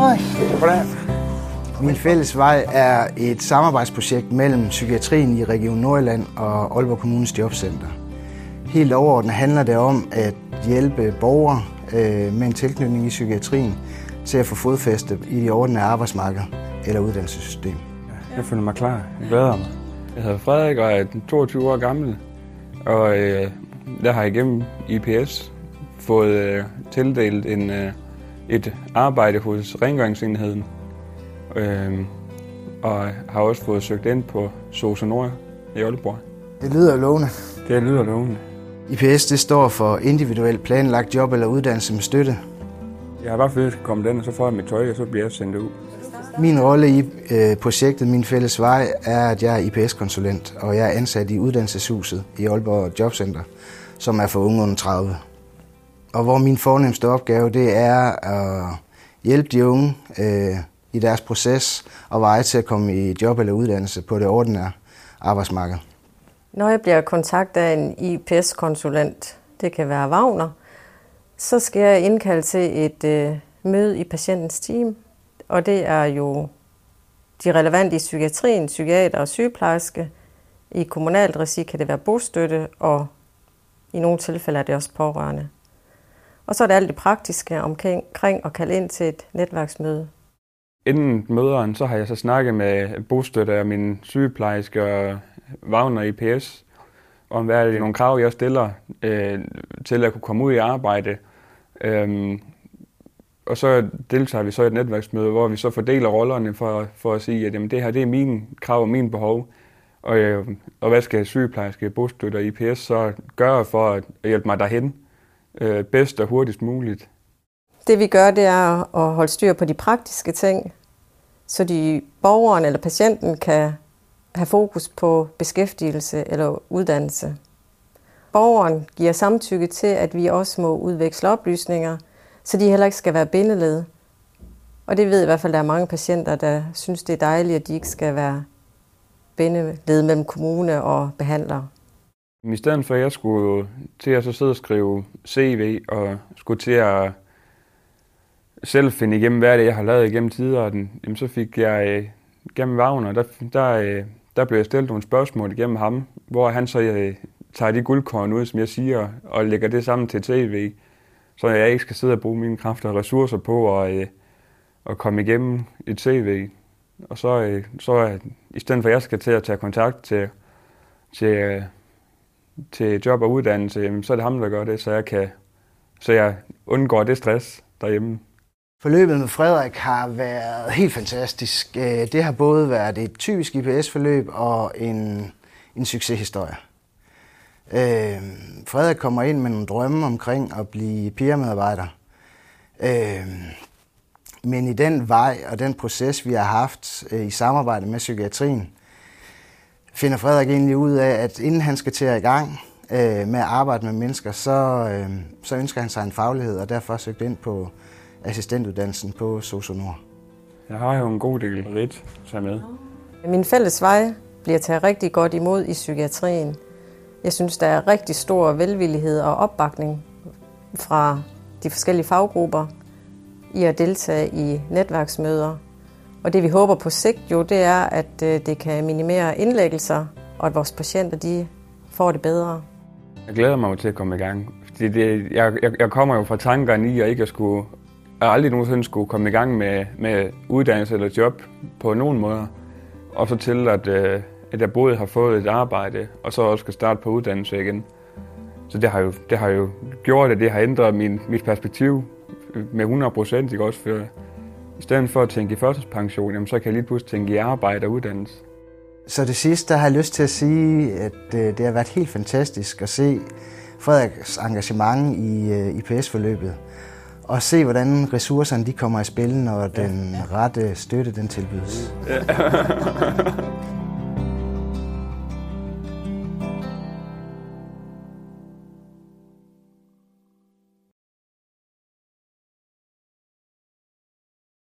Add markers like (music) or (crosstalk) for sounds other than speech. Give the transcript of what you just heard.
Goddag. Min fælles vej er et samarbejdsprojekt mellem psykiatrien i Region Nordjylland og Aalborg Kommunes Jobcenter. Helt overordnet handler det om at hjælpe borgere øh, med en tilknytning i psykiatrien til at få fodfæste i de ordentlige arbejdsmarked eller uddannelsessystem. Jeg føler mig klar. Jeg glæder mig. Jeg hedder Frederik og er 22 år gammel, og øh, jeg har igennem IPS fået øh, tildelt en, et arbejde hos rengøringsenheden, øh, og har også fået søgt ind på Sosa Nord i Aalborg. Det lyder lovende. Det lyder lovende. IPS det står for individuelt planlagt job eller uddannelse med støtte. Jeg har bare fedt komme den, og så får jeg mit tøj, og så bliver jeg sendt ud. Min rolle i øh, projektet Min Fælles Vej er, at jeg er IPS-konsulent, og jeg er ansat i uddannelseshuset i Aalborg Jobcenter, som er for unge under 30. Og hvor min fornemmeste opgave det er at hjælpe de unge øh, i deres proces og veje til at komme i job eller uddannelse på det ordinære arbejdsmarked. Når jeg bliver kontaktet af en IPS-konsulent, det kan være Wagner, så skal jeg indkalde til et øh, møde i patientens team, og det er jo de relevante i psykiatrien, psykiater og sygeplejerske. I kommunalt regi kan det være bostøtte, og i nogle tilfælde er det også pårørende. Og så er det alt det praktiske omkring at kalde ind til et netværksmøde. Inden møderen, så har jeg så snakket med bostøtte og min sygeplejerske og Wagner IPS, om hvad er det nogle krav, jeg stiller øh, til at kunne komme ud i arbejde. Øhm, og så deltager vi så i et netværksmøde, hvor vi så fordeler rollerne for, for at sige, at jamen, det her det er mine krav og mine behov. Og, øh, og hvad skal sygeplejerske, bostøtte og IPS så gøre for at hjælpe mig derhen øh, bedst og hurtigst muligt? Det vi gør, det er at holde styr på de praktiske ting, så de borgeren eller patienten kan have fokus på beskæftigelse eller uddannelse. Borgeren giver samtykke til, at vi også må udveksle oplysninger, så de heller ikke skal være bindeled. Og det ved jeg i hvert fald, at der er mange patienter, der synes, det er dejligt, at de ikke skal være bindeled mellem kommune og behandler. I stedet for, at jeg skulle til at så sidde og skrive CV og skulle til at selv finde igennem, hvad det jeg har lavet igennem tidligere, jamen, så fik jeg øh, gennem Wagner, der, der, øh, der blev jeg stillet nogle spørgsmål igennem ham, hvor han så øh, tager de guldkorn ud, som jeg siger, og lægger det sammen til TV, så jeg ikke skal sidde og bruge mine kræfter og ressourcer på at, øh, at komme igennem et TV. Og så, øh, så øh, i stedet for, at jeg skal til at tage kontakt til, til, til job og uddannelse, så er det ham, der gør det, så jeg, kan, så jeg undgår det stress derhjemme. Forløbet med Frederik har været helt fantastisk. Øh, det har både været et typisk IPS-forløb og en, en succeshistorie. Øh, Frederik kommer ind med nogle drømme omkring at blive PR-medarbejder. Øh, men i den vej og den proces, vi har haft øh, i samarbejde med psykiatrien, finder Frederik egentlig ud af, at inden han skal til at i gang øh, med at arbejde med mennesker, så, øh, så ønsker han sig en faglighed, og derfor søgt ind på assistentuddannelsen på Soso Nord. Jeg har jo en god del rit tage med. Min fælles vej bliver taget rigtig godt imod i psykiatrien. Jeg synes, der er rigtig stor velvillighed og opbakning fra de forskellige faggrupper i at deltage i netværksmøder. Og det vi håber på sigt jo, det er, at øh, det kan minimere indlæggelser, og at vores patienter de får det bedre. Jeg glæder mig til at komme i gang. Fordi det, jeg, jeg, jeg kommer jo fra tankerne i at ikke at skulle jeg aldrig nogensinde skulle komme i gang med, med uddannelse eller job på nogen måder. Og så til, at, øh, at jeg både har fået et arbejde, og så også skal starte på uddannelse igen. Så det har jo, det har jo gjort, at det har ændret min, mit perspektiv med 100 procent. Også for, i stedet for at tænke i førtidspension, jamen, så kan jeg lige pludselig tænke i arbejde og uddannelse. Så det sidste, der har jeg lyst til at sige, at øh, det har været helt fantastisk at se Frederiks engagement i øh, IPS-forløbet og se, hvordan ressourcerne de kommer i spil, når den rette støtte den tilbydes. Ja. (laughs)